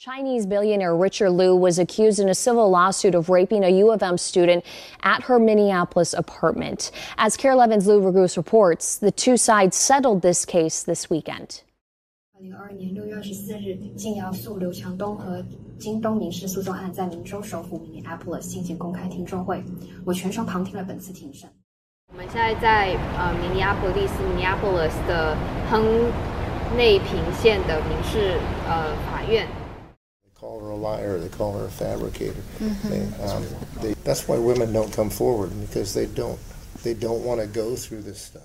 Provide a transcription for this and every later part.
Chinese billionaire Richard Liu was accused in a civil lawsuit of raping a U of M student at her Minneapolis apartment. As KARE 11's Lou Raguse reports, the two sides settled this case this weekend. 二零二二年六月二十四日，静瑶诉刘强东和金东民事诉讼案在明州首府 Minneapolis 进行公开听证会，我全程旁听了本次庭审。我们现在在呃明尼阿波利斯 Minneapolis 的亨内平县的民事呃法院。 Call her a liar, they call her a fabricator. Mm-hmm. They, um, they, that's why women don't come forward because they don't, they don't want to go through this stuff.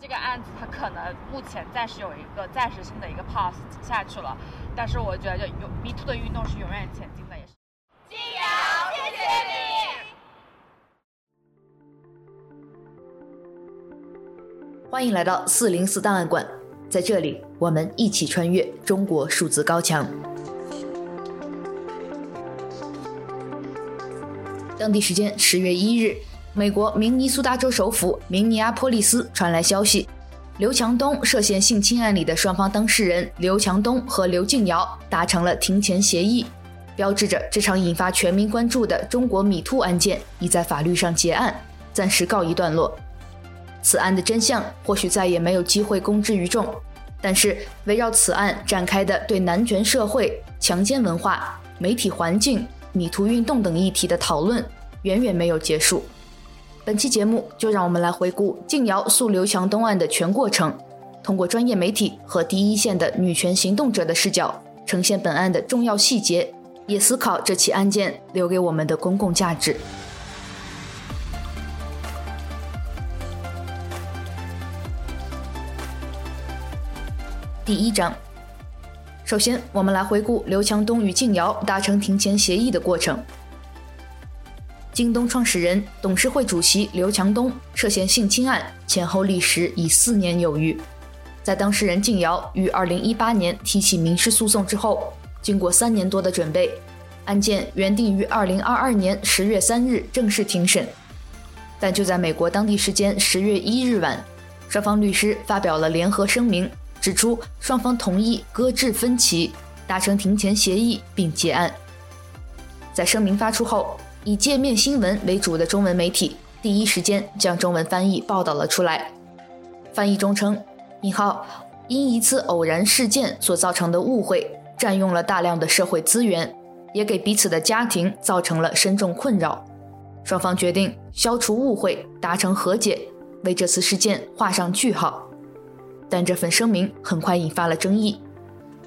这个案子它可能目前暂时有一个暂时性的一个 pause 下去了，但是我觉得就有 Me Too 的运动是永远前进的，也是。静瑶，谢谢你。欢迎来到四零四档案馆，在这里我们一起穿越中国数字高墙。当地时间十月一日，美国明尼苏达州首府明尼阿波利斯传来消息，刘强东涉嫌性侵案里的双方当事人刘强东和刘静瑶达成了庭前协议，标志着这场引发全民关注的中国米兔案件已在法律上结案，暂时告一段落。此案的真相或许再也没有机会公之于众，但是围绕此案展开的对男权社会、强奸文化、媒体环境。米图运动等议题的讨论远远没有结束。本期节目就让我们来回顾静瑶诉刘强东案的全过程，通过专业媒体和第一线的女权行动者的视角，呈现本案的重要细节，也思考这起案件留给我们的公共价值。第一章。首先，我们来回顾刘强东与静瑶达成庭前协议的过程。京东创始人、董事会主席刘强东涉嫌性侵案前后历时已四年有余，在当事人静瑶于二零一八年提起民事诉讼之后，经过三年多的准备，案件原定于二零二二年十月三日正式庭审，但就在美国当地时间十月一日晚，双方律师发表了联合声明。指出双方同意搁置分歧，达成庭前协议并结案。在声明发出后，以界面新闻为主的中文媒体第一时间将中文翻译报道了出来。翻译中称：“引号因一次偶然事件所造成的误会，占用了大量的社会资源，也给彼此的家庭造成了深重困扰。双方决定消除误会，达成和解，为这次事件画上句号。”但这份声明很快引发了争议，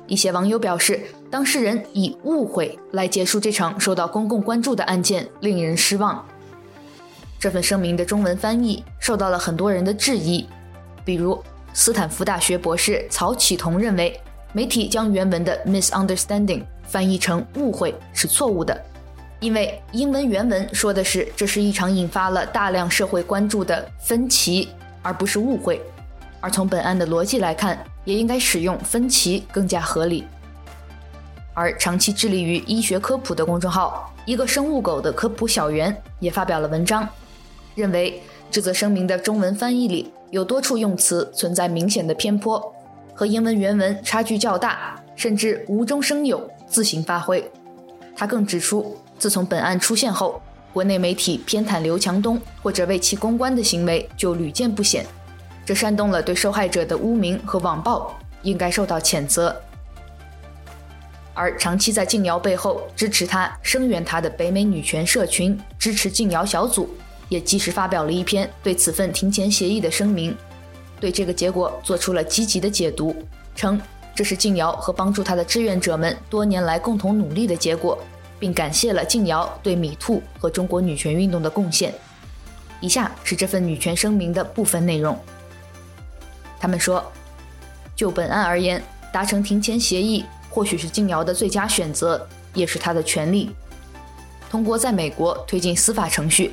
一些网友表示，当事人以误会来结束这场受到公共关注的案件，令人失望。这份声明的中文翻译受到了很多人的质疑，比如斯坦福大学博士曹启彤认为，媒体将原文的 misunderstanding 翻译成误会是错误的，因为英文原文说的是这是一场引发了大量社会关注的分歧，而不是误会。而从本案的逻辑来看，也应该使用分歧更加合理。而长期致力于医学科普的公众号“一个生物狗”的科普小圆也发表了文章，认为这则声明的中文翻译里有多处用词存在明显的偏颇，和英文原文差距较大，甚至无中生有、自行发挥。他更指出，自从本案出现后，国内媒体偏袒刘强东或者为其公关的行为就屡见不鲜。这煽动了对受害者的污名和网暴，应该受到谴责。而长期在静瑶背后支持她、声援她的北美女权社群支持静瑶小组，也及时发表了一篇对此份庭前协议的声明，对这个结果做出了积极的解读，称这是静瑶和帮助她的志愿者们多年来共同努力的结果，并感谢了静瑶对米兔和中国女权运动的贡献。以下是这份女权声明的部分内容。他们说，就本案而言，达成庭前协议或许是静瑶的最佳选择，也是她的权利。通过在美国推进司法程序，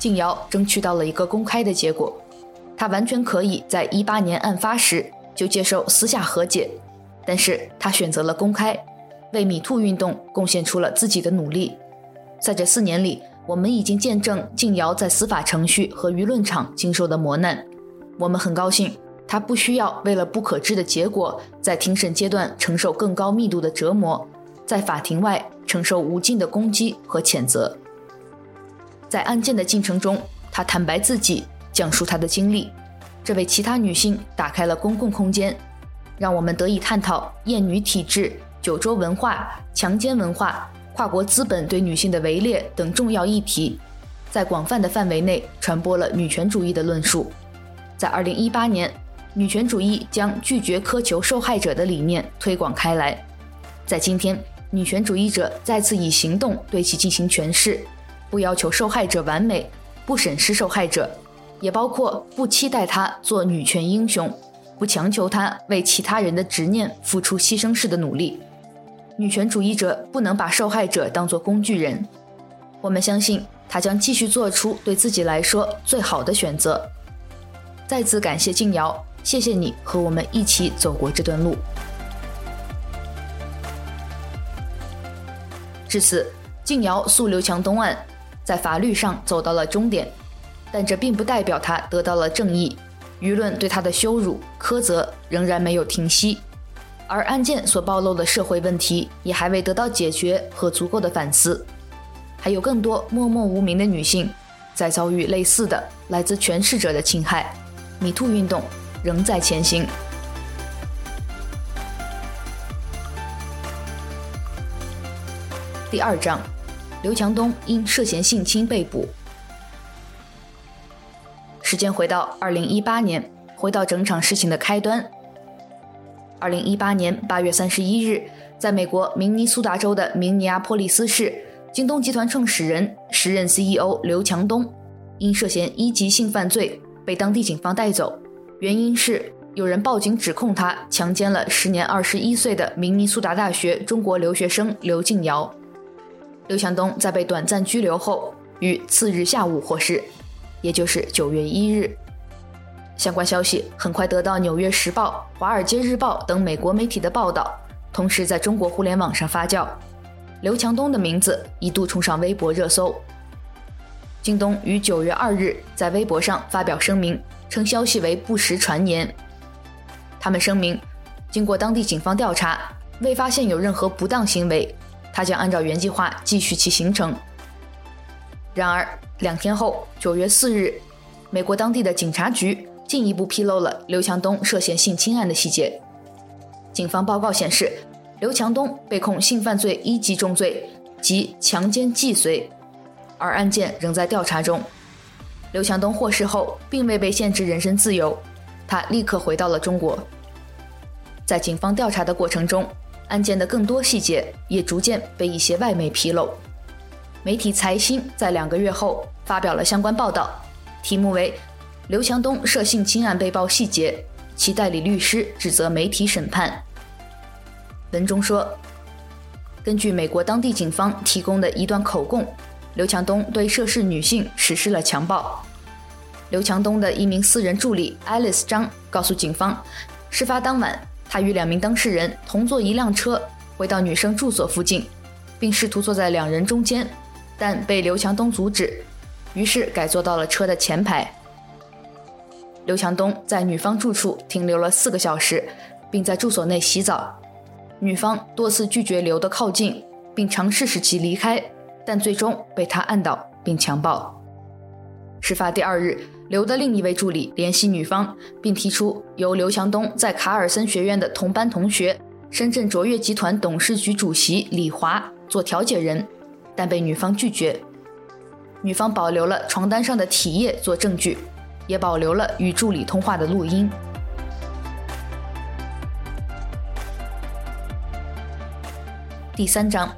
静瑶争取到了一个公开的结果。她完全可以在一八年案发时就接受私下和解，但是她选择了公开，为米兔运动贡献出了自己的努力。在这四年里，我们已经见证静瑶在司法程序和舆论场经受的磨难，我们很高兴。他不需要为了不可知的结果，在庭审阶段承受更高密度的折磨，在法庭外承受无尽的攻击和谴责。在案件的进程中，她坦白自己，讲述她的经历，这为其他女性打开了公共空间，让我们得以探讨厌女体制、九州文化、强奸文化、跨国资本对女性的围猎等重要议题，在广泛的范围内传播了女权主义的论述。在二零一八年，女权主义将拒绝苛求受害者的理念推广开来。在今天，女权主义者再次以行动对其进行诠释。不要求受害者完美，不审视受害者，也包括不期待他做女权英雄，不强求他为其他人的执念付出牺牲式的努力。女权主义者不能把受害者当作工具人。我们相信他将继续做出对自己来说最好的选择。再次感谢静瑶，谢谢你和我们一起走过这段路。至此，静瑶诉刘强东案。在法律上走到了终点，但这并不代表他得到了正义。舆论对他的羞辱、苛责仍然没有停息，而案件所暴露的社会问题也还未得到解决和足够的反思。还有更多默默无名的女性在遭遇类似的来自权势者的侵害。米兔运动仍在前行。第二章。刘强东因涉嫌性侵被捕。时间回到二零一八年，回到整场事情的开端。二零一八年八月三十一日，在美国明尼苏达州的明尼阿波利斯市，京东集团创始人、时任 CEO 刘强东因涉嫌一级性犯罪被当地警方带走，原因是有人报警指控他强奸了时年二十一岁的明尼苏达大学中国留学生刘静瑶。刘强东在被短暂拘留后，于次日下午获释，也就是九月一日。相关消息很快得到《纽约时报》《华尔街日报》等美国媒体的报道，同时在中国互联网上发酵。刘强东的名字一度冲上微博热搜。京东于九月二日在微博上发表声明，称消息为不实传言。他们声明，经过当地警方调查，未发现有任何不当行为。他将按照原计划继续其行程。然而，两天后，九月四日，美国当地的警察局进一步披露了刘强东涉嫌性侵案的细节。警方报告显示，刘强东被控性犯罪一级重罪及强奸既遂，而案件仍在调查中。刘强东获释后，并未被限制人身自由，他立刻回到了中国。在警方调查的过程中，案件的更多细节也逐渐被一些外媒披露。媒体财新在两个月后发表了相关报道，题目为《刘强东涉性侵案被曝细节》，其代理律师指责媒体审判。文中说，根据美国当地警方提供的一段口供，刘强东对涉事女性实施了强暴。刘强东的一名私人助理 Alice 张告诉警方，事发当晚。他与两名当事人同坐一辆车回到女生住所附近，并试图坐在两人中间，但被刘强东阻止，于是改坐到了车的前排。刘强东在女方住处停留了四个小时，并在住所内洗澡。女方多次拒绝刘的靠近，并尝试使其离开，但最终被他按倒并强暴。事发第二日。刘的另一位助理联系女方，并提出由刘强东在卡尔森学院的同班同学、深圳卓越集团董事局主席李华做调解人，但被女方拒绝。女方保留了床单上的体液做证据，也保留了与助理通话的录音。第三章，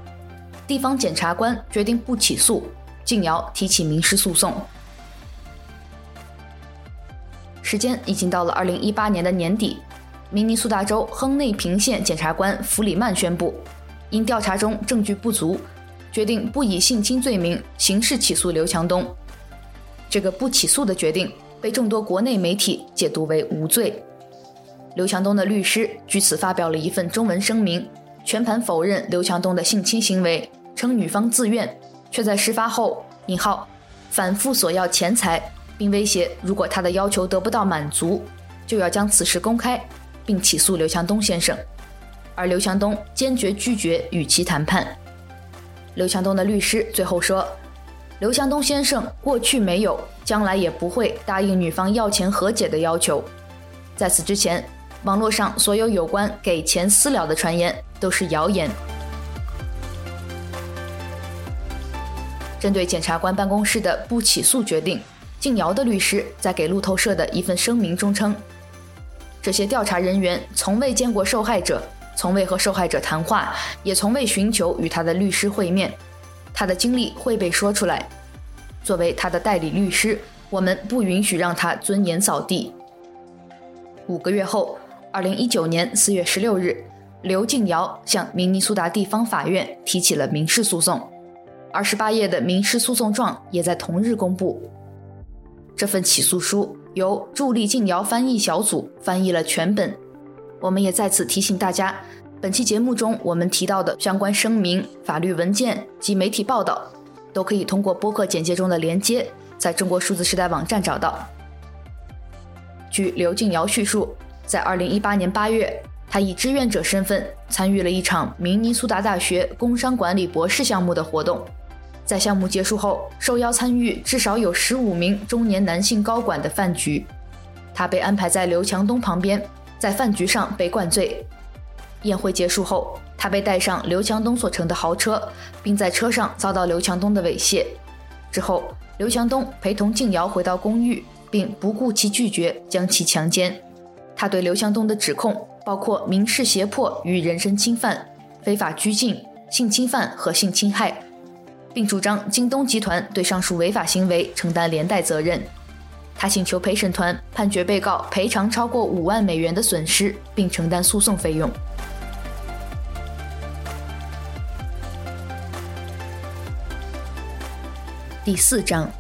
地方检察官决定不起诉，静瑶提起民事诉讼。时间已经到了二零一八年的年底，明尼苏达州亨内平县检察官弗里曼宣布，因调查中证据不足，决定不以性侵罪名刑事起诉刘强东。这个不起诉的决定被众多国内媒体解读为无罪。刘强东的律师据此发表了一份中文声明，全盘否认刘强东的性侵行为，称女方自愿，却在事发后（引号）反复索要钱财。并威胁，如果他的要求得不到满足，就要将此事公开，并起诉刘强东先生。而刘强东坚决拒绝与其谈判。刘强东的律师最后说：“刘强东先生过去没有，将来也不会答应女方要钱和解的要求。在此之前，网络上所有有关给钱私了的传言都是谣言。”针对检察官办公室的不起诉决定，静瑶的律师在给路透社的一份声明中称：“这些调查人员从未见过受害者。”从未和受害者谈话，也从未寻求与他的律师会面。他的经历会被说出来。作为他的代理律师，我们不允许让他尊严扫地。五个月后，二零一九年四月十六日，刘静瑶向明尼苏达地方法院提起了民事诉讼。二十八页的民事诉讼状也在同日公布。这份起诉书由助力静瑶翻译小组翻译了全本。我们也在此提醒大家，本期节目中我们提到的相关声明、法律文件及媒体报道，都可以通过播客简介中的连接，在中国数字时代网站找到。据刘静瑶叙述，在2018年8月，他以志愿者身份参与了一场明尼苏达大学工商管理博士项目的活动，在项目结束后，受邀参与至少有十五名中年男性高管的饭局，他被安排在刘强东旁边。在饭局上被灌醉，宴会结束后，他被带上刘强东所乘的豪车，并在车上遭到刘强东的猥亵。之后，刘强东陪同静瑶回到公寓，并不顾其拒绝，将其强奸。他对刘强东的指控包括民事胁迫与人身侵犯、非法拘禁、性侵犯和性侵害，并主张京东集团对上述违法行为承担连带责任。他请求陪审团判决被告赔偿超过五万美元的损失，并承担诉讼费用。第四章，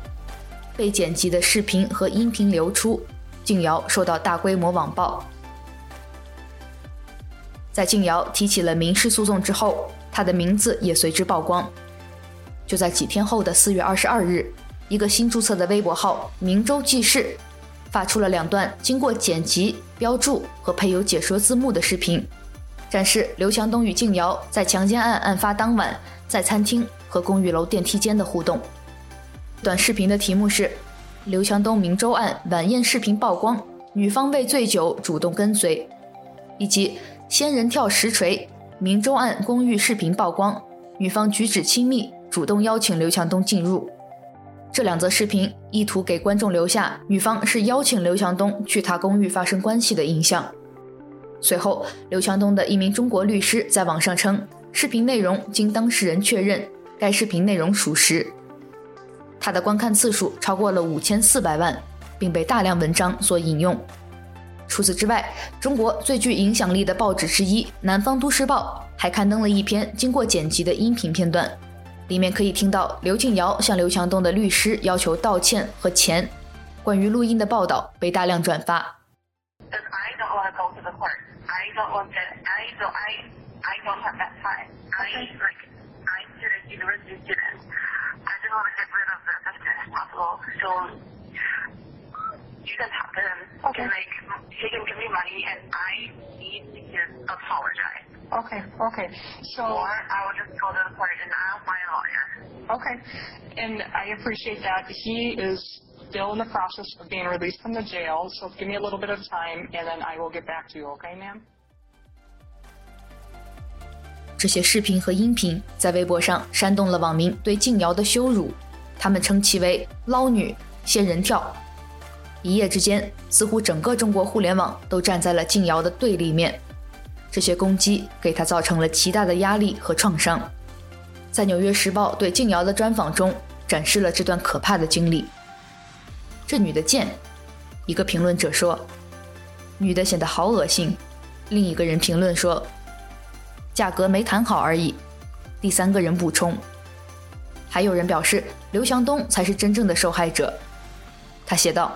被剪辑的视频和音频流出，静瑶受到大规模网暴。在静瑶提起了民事诉讼之后，她的名字也随之曝光。就在几天后的四月二十二日。一个新注册的微博号“明州记事”发出了两段经过剪辑、标注和配有解说字幕的视频，展示刘强东与静瑶在强奸案案发当晚在餐厅和公寓楼电梯间的互动。短视频的题目是“刘强东明州案晚宴视频曝光，女方为醉酒主动跟随”，以及“仙人跳实锤，明州案公寓视频曝光，女方举止亲密，主动邀请刘强东进入”。这两则视频意图给观众留下女方是邀请刘强东去他公寓发生关系的印象。随后，刘强东的一名中国律师在网上称，视频内容经当事人确认，该视频内容属实。他的观看次数超过了五千四百万，并被大量文章所引用。除此之外，中国最具影响力的报纸之一《南方都市报》还刊登了一篇经过剪辑的音频片段。里面可以听到刘静瑶向刘强东的律师要求道歉和钱。关于录音的报道被大量转发。Okay, okay. So or I will just go to the court and I'll find a lawyer. Okay, and I appreciate that. He is still in the process of being released from the jail, so give me a little bit of time and then I will get back to you. Okay, ma'am? 这些视频和音频在微博上煽动了网民对静瑶的羞辱， 他们称其为“捞女”“仙人跳”。一夜之间，似乎整个中国互联网都站在了静瑶的对立面。这些攻击给他造成了极大的压力和创伤。在《纽约时报》对静瑶的专访中，展示了这段可怕的经历。这女的贱，一个评论者说。女的显得好恶心，另一个人评论说。价格没谈好而已。第三个人补充。还有人表示，刘强东才是真正的受害者。他写道：“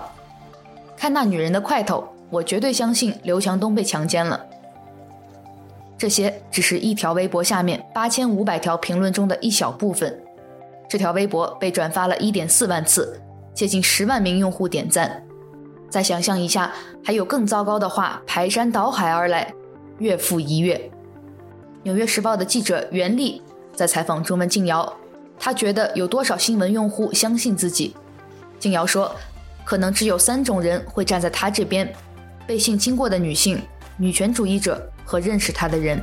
看那女人的块头，我绝对相信刘强东被强奸了。”这些只是一条微博下面八千五百条评论中的一小部分。这条微博被转发了一点四万次，接近十万名用户点赞。再想象一下，还有更糟糕的话排山倒海而来，月复一月。纽约时报的记者袁立在采访中问静瑶，他觉得有多少新闻用户相信自己？静瑶说，可能只有三种人会站在他这边：被性侵过的女性、女权主义者和认识他的人。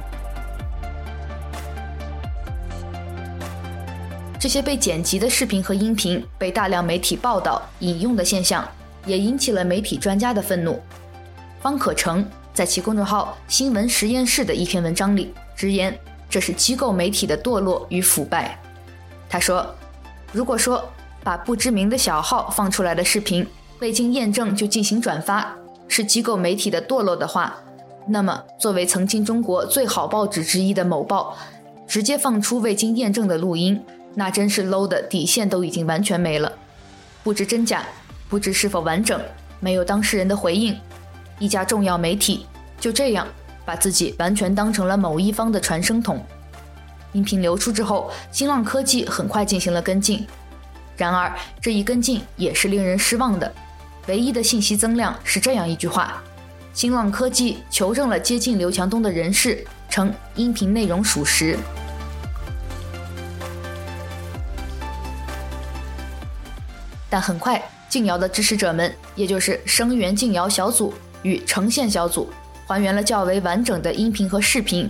这些被剪辑的视频和音频被大量媒体报道引用的现象，也引起了媒体专家的愤怒。方可成在其公众号“新闻实验室”的一篇文章里直言，这是机构媒体的堕落与腐败。他说：“如果说把不知名的小号放出来的视频未经验证就进行转发是机构媒体的堕落的话，那么作为曾经中国最好报纸之一的某报，直接放出未经验证的录音。”那真是 low 的底线都已经完全没了，不知真假，不知是否完整，没有当事人的回应，一家重要媒体就这样把自己完全当成了某一方的传声筒。音频流出之后，新浪科技很快进行了跟进，然而这一跟进也是令人失望的，唯一的信息增量是这样一句话：新浪科技求证了接近刘强东的人士，称音频内容属实。但很快，静瑶的支持者们，也就是声援静瑶小组与呈现小组，还原了较为完整的音频和视频，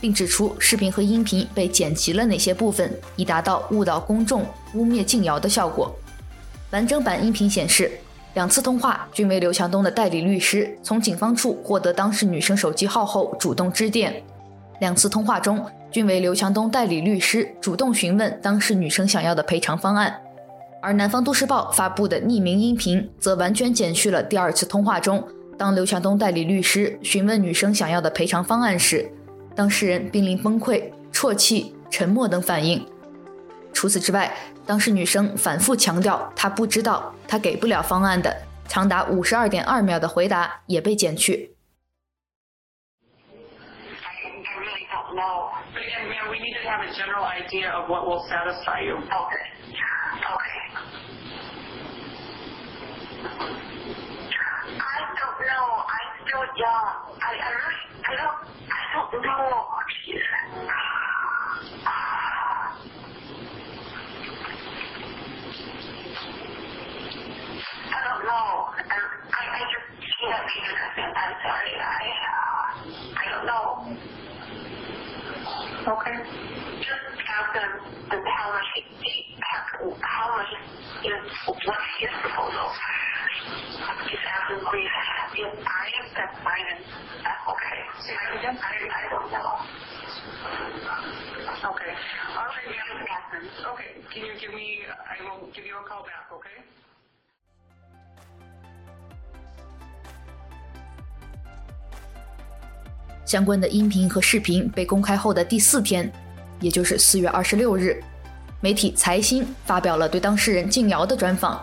并指出视频和音频被剪辑了哪些部分，以达到误导公众、污蔑静瑶的效果。完整版音频显示，两次通话均为刘强东的代理律师从警方处获得当事女生手机号后主动致电，两次通话中均为刘强东代理律师主动询问当事女生想要的赔偿方案。而南方都市报发布的匿名音频则完全剪去了第二次通话中，当刘强东代理律师询问女生想要的赔偿方案时，当事人濒临崩溃、啜泣、沉默等反应。除此之外，当事女生反复强调她不知道、她给不了方案的长达五十二点二秒的回答也被剪去。do. I, I really, I don't, I don't know. I don't know. I, I, just. I'm sorry. I, I don't know. Okay. Just after the, how much, how much is, what's his proposal? 相关的音频和视频被公开后的第四天，也就是四月二十六日，媒体财新发表了对当事人静瑶的专访，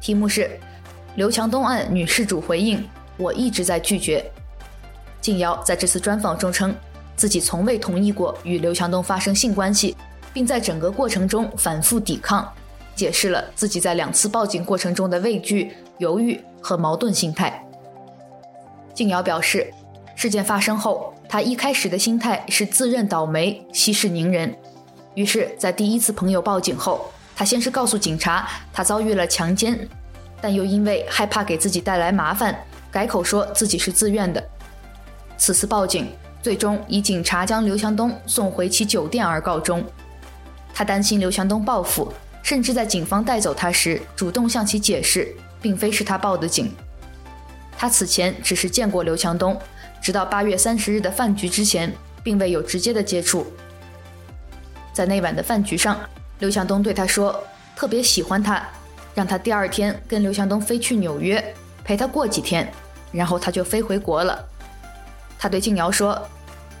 题目是“刘强东案女事主回应：我一直在拒绝”。静瑶在这次专访中称，自己从未同意过与刘强东发生性关系，并在整个过程中反复抵抗，解释了自己在两次报警过程中的畏惧、犹豫和矛盾心态。静瑶表示。事件发生后，她一开始的心态是自认倒霉、息事宁人。于是，在第一次朋友报警后，她先是告诉警察她遭遇了强奸，但又因为害怕给自己带来麻烦，改口说自己是自愿的。此次报警最终以警察将刘强东送回其酒店而告终。他担心刘强东报复，甚至在警方带走他时主动向其解释，并非是他报的警。他此前只是见过刘强东。直到八月三十日的饭局之前，并未有直接的接触。在那晚的饭局上，刘强东对他说：“特别喜欢他，让他第二天跟刘强东飞去纽约，陪他过几天，然后他就飞回国了。”他对静瑶说：“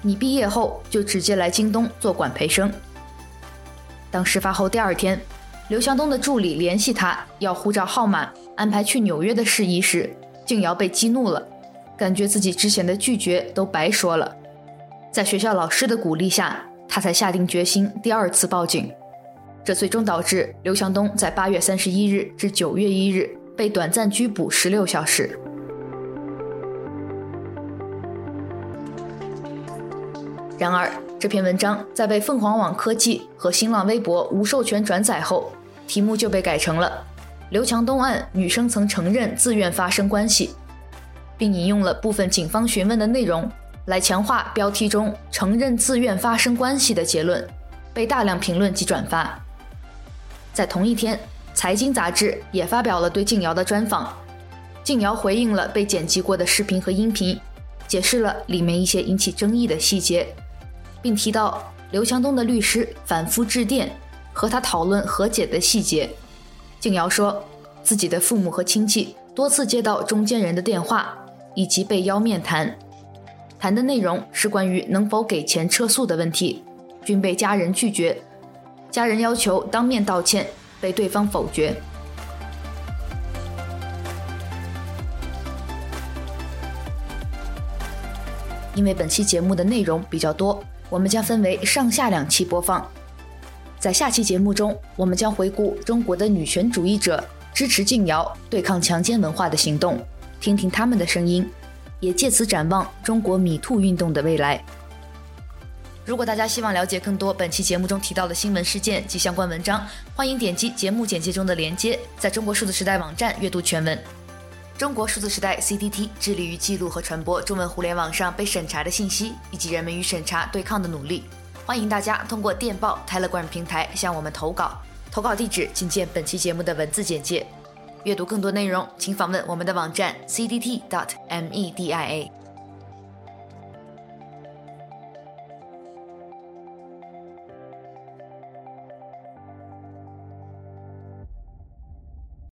你毕业后就直接来京东做管培生。”当事发后第二天，刘强东的助理联系他要护照号码，安排去纽约的事宜时，静瑶被激怒了。感觉自己之前的拒绝都白说了，在学校老师的鼓励下，他才下定决心第二次报警。这最终导致刘强东在八月三十一日至九月一日被短暂拘捕十六小时。然而，这篇文章在被凤凰网科技和新浪微博无授权转载后，题目就被改成了“刘强东案女生曾承认自愿发生关系”，并引用了部分警方询问的内容来强化标题中“承认自愿发生关系”的结论，被大量评论及转发。在同一天，财经杂志也发表了对静瑶的专访，静瑶回应了被剪辑过的视频和音频，解释了里面一些引起争议的细节。并提到刘强东的律师反复致电和他讨论和解的细节。静瑶说，自己的父母和亲戚多次接到中间人的电话，以及被邀面谈，谈的内容是关于能否给钱撤诉的问题，均被家人拒绝。家人要求当面道歉，被对方否决。因为本期节目的内容比较多。我们将分为上下两期播放，在下期节目中，我们将回顾中国的女权主义者支持禁瑶对抗强奸文化的行动，听听他们的声音，也借此展望中国米兔运动的未来。如果大家希望了解更多本期节目中提到的新闻事件及相关文章，欢迎点击节目简介中的链接，在中国数字时代网站阅读全文。中国数字时代 （CDT） 致力于记录和传播中文互联网上被审查的信息，以及人们与审查对抗的努力。欢迎大家通过电报 Telegram 平台向我们投稿，投稿地址请见本期节目的文字简介。阅读更多内容，请访问我们的网站 cdt.media。